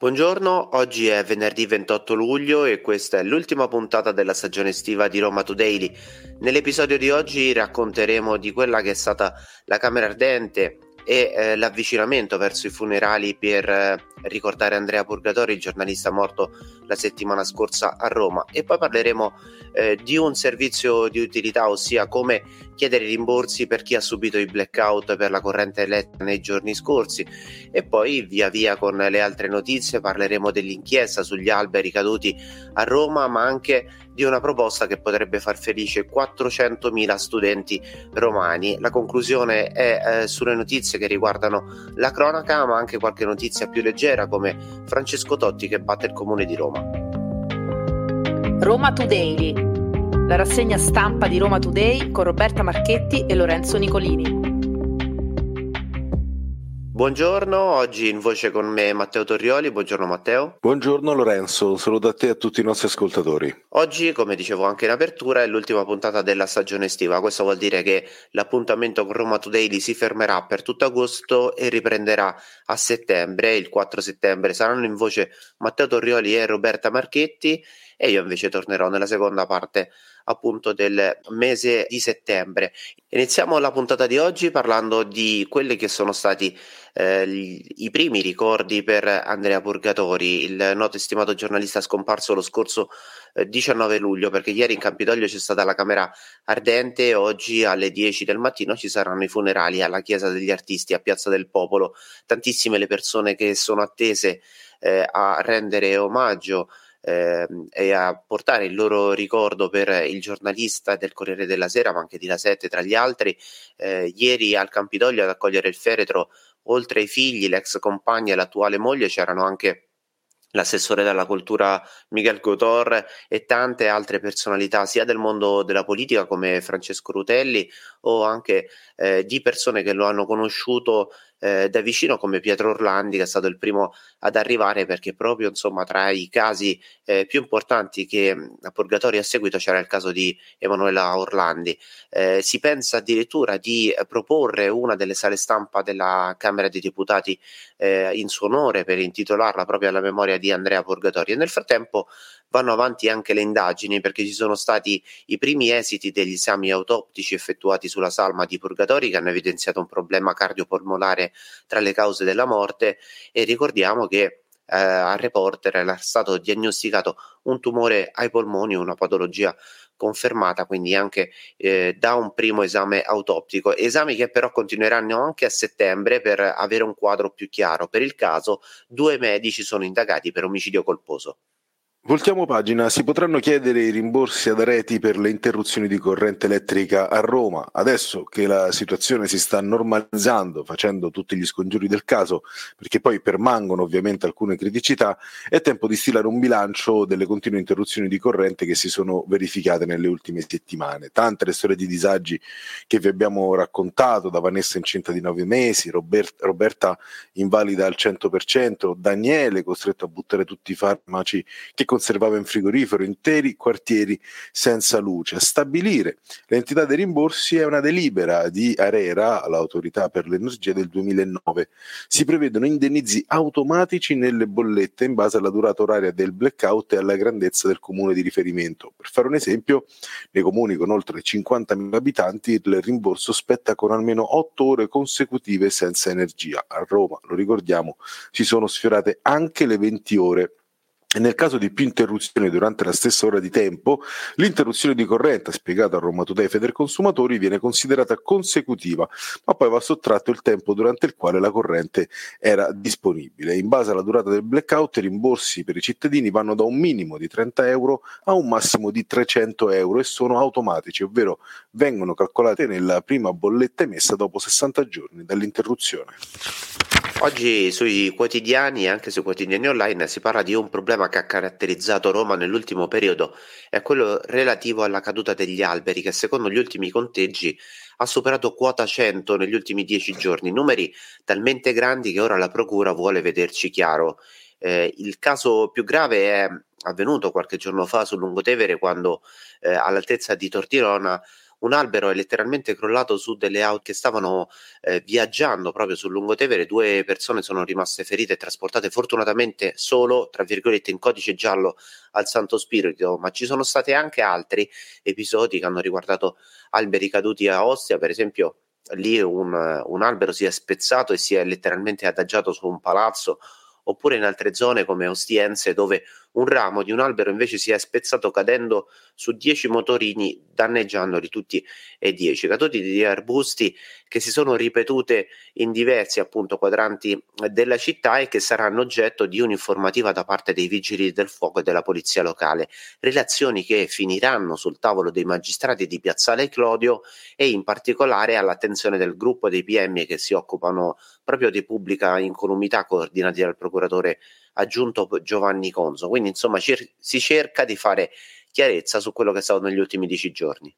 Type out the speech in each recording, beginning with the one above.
Buongiorno, oggi è venerdì 28 luglio e questa è l'ultima puntata della stagione estiva di Roma Today. Nell'episodio di oggi racconteremo di quella che è stata la Camera Ardente e eh, l'avvicinamento verso i funerali per eh, ricordare Andrea Purgatori, il giornalista morto la settimana scorsa a Roma. E poi parleremo eh, di un servizio di utilità, ossia come chiedere rimborsi per chi ha subito i blackout per la corrente elettrica nei giorni scorsi. E poi via via con le altre notizie parleremo dell'inchiesta sugli alberi caduti a Roma, ma anche di una proposta che potrebbe far felice 400.000 studenti romani. La conclusione è eh, sulle notizie che riguardano la cronaca, ma anche qualche notizia più leggera come Francesco Totti che batte il comune di Roma. Roma Today, la rassegna stampa di Roma Today con Roberta Marchetti e Lorenzo Nicolini. Buongiorno, oggi in voce con me Matteo Torrioli. Buongiorno Matteo. Buongiorno Lorenzo, saluto a te e a tutti i nostri ascoltatori. Oggi, come dicevo anche in apertura, è l'ultima puntata della stagione estiva. Questo vuol dire che l'appuntamento con Roma Today si fermerà per tutto agosto e riprenderà a settembre. Il 4 settembre saranno in voce Matteo Torrioli e Roberta Marchetti e io invece tornerò nella seconda parte appunto del mese di settembre. Iniziamo la puntata di oggi parlando di quelli che sono stati eh, i primi ricordi per Andrea Purgatori, il noto e stimato giornalista scomparso lo scorso eh, 19 luglio, perché ieri in Campidoglio c'è stata la Camera Ardente, oggi alle 10 del mattino ci saranno i funerali alla Chiesa degli Artisti a Piazza del Popolo, tantissime le persone che sono attese eh, a rendere omaggio e a portare il loro ricordo per il giornalista del Corriere della Sera, ma anche di La Sette tra gli altri. Eh, ieri al Campidoglio ad accogliere il feretro, oltre ai figli, l'ex compagna e l'attuale moglie, c'erano anche l'assessore della cultura Miguel Gotor e tante altre personalità sia del mondo della politica come Francesco Rutelli o anche eh, di persone che lo hanno conosciuto eh, da vicino come Pietro Orlandi che è stato il primo ad arrivare perché proprio insomma tra i casi eh, più importanti che a Purgatorio a seguito c'era il caso di Emanuela Orlandi. Eh, si pensa addirittura di proporre una delle sale stampa della Camera dei Deputati eh, in suo onore per intitolarla proprio alla memoria di Andrea Purgatorio. E nel frattempo vanno avanti anche le indagini perché ci sono stati i primi esiti degli esami autoptici effettuati sulla salma di Purgatori che hanno evidenziato un problema cardiopolmonare tra le cause della morte e ricordiamo che eh, al reporter era stato diagnosticato un tumore ai polmoni, una patologia confermata quindi anche eh, da un primo esame autoptico, esami che però continueranno anche a settembre per avere un quadro più chiaro. Per il caso, due medici sono indagati per omicidio colposo. Voltiamo pagina, si potranno chiedere i rimborsi ad Areti per le interruzioni di corrente elettrica a Roma. Adesso che la situazione si sta normalizzando, facendo tutti gli scongiuri del caso, perché poi permangono ovviamente alcune criticità, è tempo di stilare un bilancio delle continue interruzioni di corrente che si sono verificate nelle ultime settimane. Tante le storie di disagi che vi abbiamo raccontato, da Vanessa incinta di nove mesi, Robert, Roberta invalida al 100%, Daniele costretto a buttare tutti i farmaci che conservava in frigorifero interi quartieri senza luce. A stabilire l'entità dei rimborsi è una delibera di Arera, l'autorità per l'energia del 2009. Si prevedono indennizi automatici nelle bollette in base alla durata oraria del blackout e alla grandezza del comune di riferimento. Per fare un esempio, nei comuni con oltre 50.000 abitanti il rimborso spetta con almeno 8 ore consecutive senza energia. A Roma, lo ricordiamo, si sono sfiorate anche le 20 ore nel caso di più interruzioni durante la stessa ora di tempo, l'interruzione di corrente, spiegata a Roma Today Federconsumatori, viene considerata consecutiva, ma poi va sottratto il tempo durante il quale la corrente era disponibile. In base alla durata del blackout, i rimborsi per i cittadini vanno da un minimo di 30 euro a un massimo di 300 euro e sono automatici, ovvero vengono calcolate nella prima bolletta emessa dopo 60 giorni dall'interruzione. Oggi sui quotidiani e anche sui quotidiani online si parla di un problema che ha caratterizzato Roma nell'ultimo periodo, è quello relativo alla caduta degli alberi che secondo gli ultimi conteggi ha superato quota 100 negli ultimi dieci giorni, numeri talmente grandi che ora la Procura vuole vederci chiaro. Eh, il caso più grave è avvenuto qualche giorno fa sul Lungotevere quando eh, all'altezza di Tortirona un albero è letteralmente crollato su delle auto che stavano eh, viaggiando proprio sul lungotevere, due persone sono rimaste ferite e trasportate fortunatamente solo, tra virgolette, in codice giallo al Santo Spirito, ma ci sono stati anche altri episodi che hanno riguardato alberi caduti a Ostia, per esempio lì un, un albero si è spezzato e si è letteralmente adagiato su un palazzo oppure in altre zone come Ostiense dove un ramo di un albero invece si è spezzato cadendo su 10 motorini danneggiandoli tutti e 10 caduti di arbusti che si sono ripetute in diversi appunto quadranti della città e che saranno oggetto di un'informativa da parte dei vigili del fuoco e della polizia locale. Relazioni che finiranno sul tavolo dei magistrati di Piazzale Clodio e in particolare all'attenzione del gruppo dei PM che si occupano proprio di pubblica incolumità coordinati dal procuratore aggiunto Giovanni Conso. Quindi insomma cer- si cerca di fare chiarezza su quello che è stato negli ultimi dieci giorni.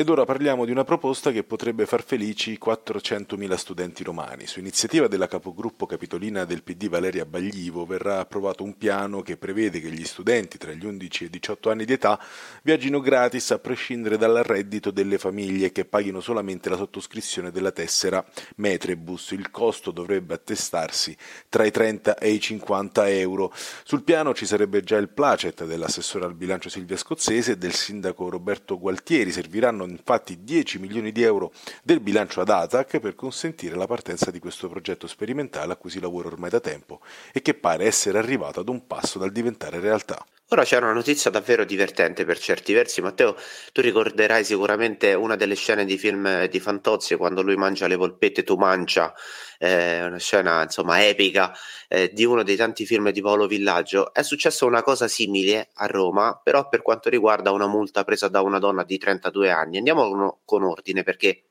Ed ora parliamo di una proposta che potrebbe far felici 400.000 studenti romani. Su iniziativa della capogruppo capitolina del PD Valeria Baglivo verrà approvato un piano che prevede che gli studenti tra gli 11 e i 18 anni di età viaggino gratis a prescindere dal reddito delle famiglie che paghino solamente la sottoscrizione della tessera Metrebus. Il costo dovrebbe attestarsi tra i 30 e i 50 euro. Sul piano ci sarebbe già il placet dell'assessore al bilancio Silvia Scozzese e del sindaco Roberto Gualtieri. Serviranno infatti 10 milioni di euro del bilancio ad ATAC per consentire la partenza di questo progetto sperimentale a cui si lavora ormai da tempo e che pare essere arrivato ad un passo dal diventare realtà. Ora c'è una notizia davvero divertente per certi versi. Matteo, tu ricorderai sicuramente una delle scene di film di Fantozzi quando lui mangia le polpette, tu mangia, eh, una scena insomma epica eh, di uno dei tanti film di Paolo Villaggio. È successa una cosa simile a Roma, però per quanto riguarda una multa presa da una donna di 32 anni. Andiamo con ordine perché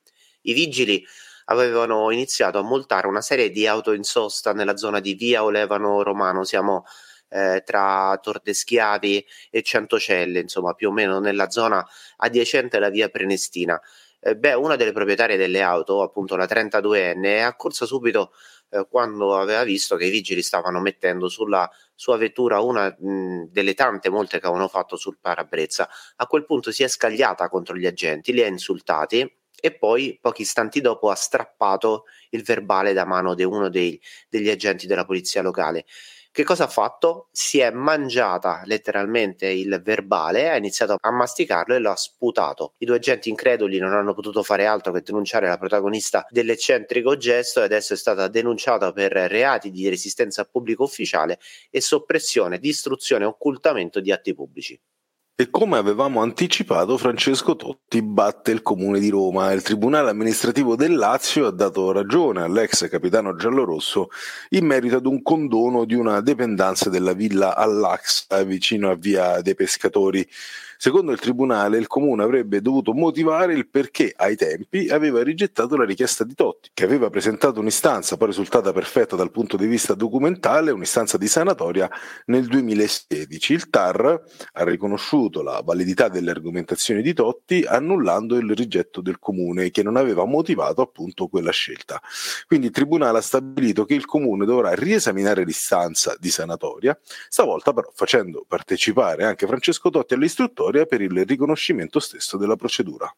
i vigili avevano iniziato a multare una serie di auto in sosta nella zona di Via Olevano Romano. Siamo eh, tra Tordeschiavi e Centocelle, insomma più o meno nella zona adiacente alla via Prenestina. Eh, beh, una delle proprietarie delle auto, appunto la 32enne, è accorsa subito eh, quando aveva visto che i vigili stavano mettendo sulla sua vettura una mh, delle tante molte che avevano fatto sul parabrezza. A quel punto si è scagliata contro gli agenti, li ha insultati e poi pochi istanti dopo ha strappato il verbale da mano di uno dei, degli agenti della polizia locale. Che cosa ha fatto? Si è mangiata letteralmente il verbale, ha iniziato a masticarlo e lo ha sputato. I due agenti increduli non hanno potuto fare altro che denunciare la protagonista dell'eccentrico gesto e adesso è stata denunciata per reati di resistenza a pubblico ufficiale e soppressione, distruzione e occultamento di atti pubblici. E come avevamo anticipato, Francesco Totti batte il comune di Roma. Il Tribunale amministrativo del Lazio ha dato ragione all'ex capitano giallorosso in merito ad un condono di una dependenza della villa all'Ax vicino a via dei Pescatori. Secondo il Tribunale, il Comune avrebbe dovuto motivare il perché ai tempi aveva rigettato la richiesta di Totti, che aveva presentato un'istanza, poi risultata perfetta dal punto di vista documentale, un'istanza di sanatoria nel 2016. Il TAR ha riconosciuto la validità delle argomentazioni di Totti annullando il rigetto del Comune, che non aveva motivato appunto quella scelta. Quindi il Tribunale ha stabilito che il Comune dovrà riesaminare l'istanza di sanatoria, stavolta però facendo partecipare anche Francesco Totti all'istruttore storia per il riconoscimento stesso della procedura.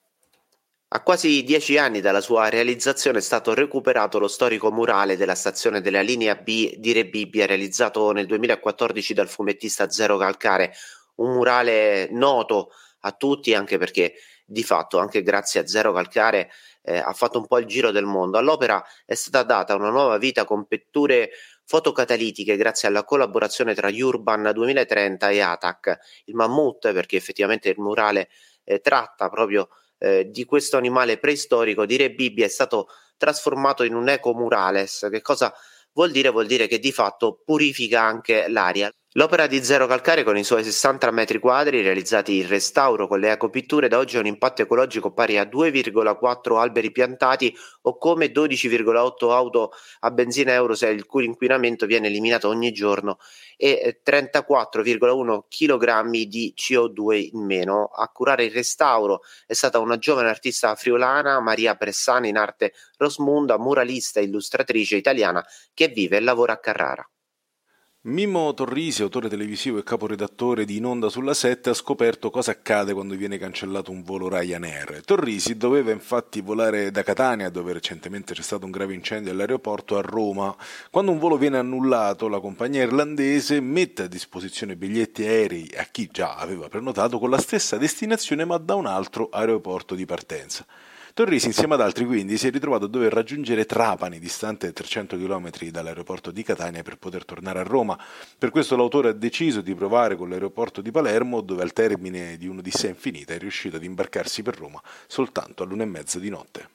A quasi dieci anni dalla sua realizzazione è stato recuperato lo storico murale della stazione della linea B di Rebibbia realizzato nel 2014 dal fumettista Zero Calcare, un murale noto a tutti anche perché di fatto anche grazie a Zero Calcare eh, ha fatto un po' il giro del mondo. All'opera è stata data una nuova vita con pitture fotocatalitiche grazie alla collaborazione tra Urban 2030 e ATAC, il mammut, perché effettivamente il murale eh, tratta proprio eh, di questo animale preistorico, dire Bibbia è stato trasformato in un ecomurales. Che cosa vuol dire? Vuol dire che di fatto purifica anche l'aria. L'opera di Zero Calcare con i suoi 60 metri quadri realizzati in restauro con le ecopitture da oggi ha un impatto ecologico pari a 2,4 alberi piantati o come 12,8 auto a benzina euro se il cui inquinamento viene eliminato ogni giorno e 34,1 kg di CO2 in meno. A curare il restauro è stata una giovane artista friulana, Maria Pressana in arte Rosmunda, muralista e illustratrice italiana che vive e lavora a Carrara. Mimmo Torrisi, autore televisivo e caporedattore di In Onda sulla 7, ha scoperto cosa accade quando viene cancellato un volo Ryanair. Torrisi doveva infatti volare da Catania, dove recentemente c'è stato un grave incendio all'aeroporto, a Roma. Quando un volo viene annullato, la compagnia irlandese mette a disposizione biglietti aerei a chi già aveva prenotato con la stessa destinazione ma da un altro aeroporto di partenza. Torrisi insieme ad altri quindi si è ritrovato a dover raggiungere Trapani, distante 300 km dall'aeroporto di Catania, per poter tornare a Roma. Per questo l'autore ha deciso di provare con l'aeroporto di Palermo, dove al termine di un'odissea infinita è riuscito ad imbarcarsi per Roma soltanto all'una e mezza di notte.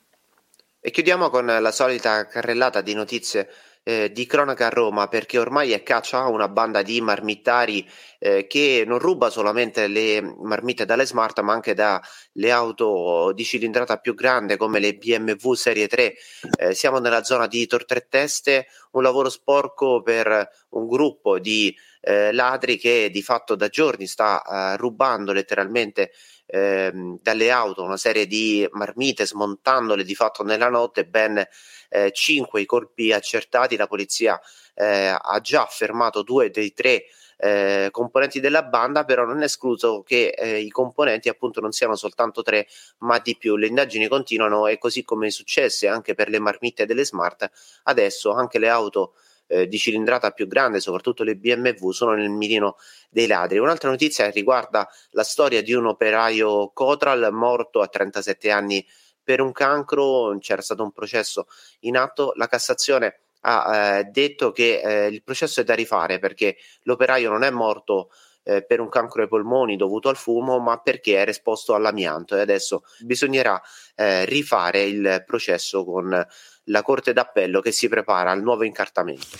E chiudiamo con la solita carrellata di notizie eh, di cronaca a Roma perché ormai è caccia una banda di marmittari eh, che non ruba solamente le marmite dalle smart ma anche dalle auto di cilindrata più grande come le BMW Serie 3. Eh, siamo nella zona di Tor Tre Teste, un lavoro sporco per un gruppo di eh, ladri che di fatto da giorni sta eh, rubando letteralmente ehm, dalle auto una serie di marmite smontandole di fatto nella notte ben eh, 5 i colpi accertati, la polizia eh, ha già fermato due dei tre eh, componenti della banda, però non è escluso che eh, i componenti appunto non siano soltanto tre, ma di più. Le indagini continuano e così come è successo anche per le marmitte delle smart, adesso anche le auto eh, di cilindrata più grande, soprattutto le BMW, sono nel mirino dei ladri. Un'altra notizia riguarda la storia di un operaio Cotral morto a 37 anni per un cancro, c'era stato un processo in atto, la Cassazione ha eh, detto che eh, il processo è da rifare perché l'operaio non è morto eh, per un cancro ai polmoni dovuto al fumo, ma perché era esposto all'amianto. E adesso bisognerà eh, rifare il processo con la Corte d'Appello che si prepara al nuovo incartamento.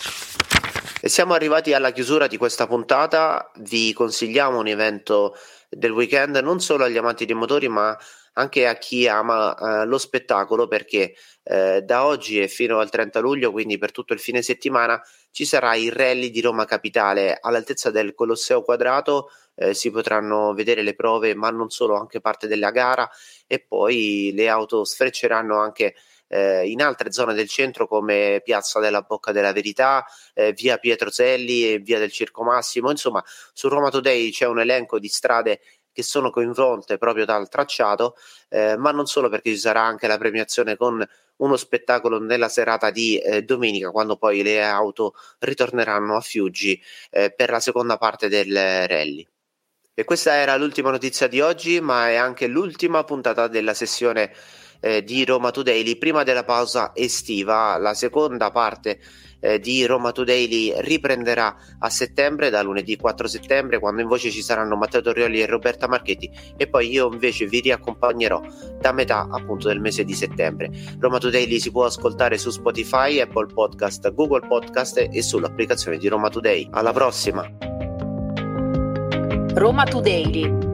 E siamo arrivati alla chiusura di questa puntata, vi consigliamo un evento del weekend non solo agli amanti dei motori ma anche a chi ama uh, lo spettacolo perché uh, da oggi e fino al 30 luglio, quindi per tutto il fine settimana, ci sarà il rally di Roma Capitale all'altezza del Colosseo Quadrato. Eh, si potranno vedere le prove, ma non solo, anche parte della gara e poi le auto sfrecceranno anche eh, in altre zone del centro come Piazza della Bocca della Verità, eh, via Pietroselli e via del Circo Massimo. Insomma, su Roma Today c'è un elenco di strade che sono coinvolte proprio dal tracciato, eh, ma non solo perché ci sarà anche la premiazione con uno spettacolo nella serata di eh, domenica, quando poi le auto ritorneranno a Fiuggi eh, per la seconda parte del rally. E questa era l'ultima notizia di oggi, ma è anche l'ultima puntata della sessione eh, di Roma Today, prima della pausa estiva, la seconda parte eh, di Roma Today riprenderà a settembre, da lunedì 4 settembre, quando in voce ci saranno Matteo Torrioli e Roberta Marchetti e poi io invece vi riaccompagnerò da metà appunto del mese di settembre. Roma Today si può ascoltare su Spotify, Apple Podcast, Google Podcast e sull'applicazione di Roma Today. Alla prossima! Roma Today,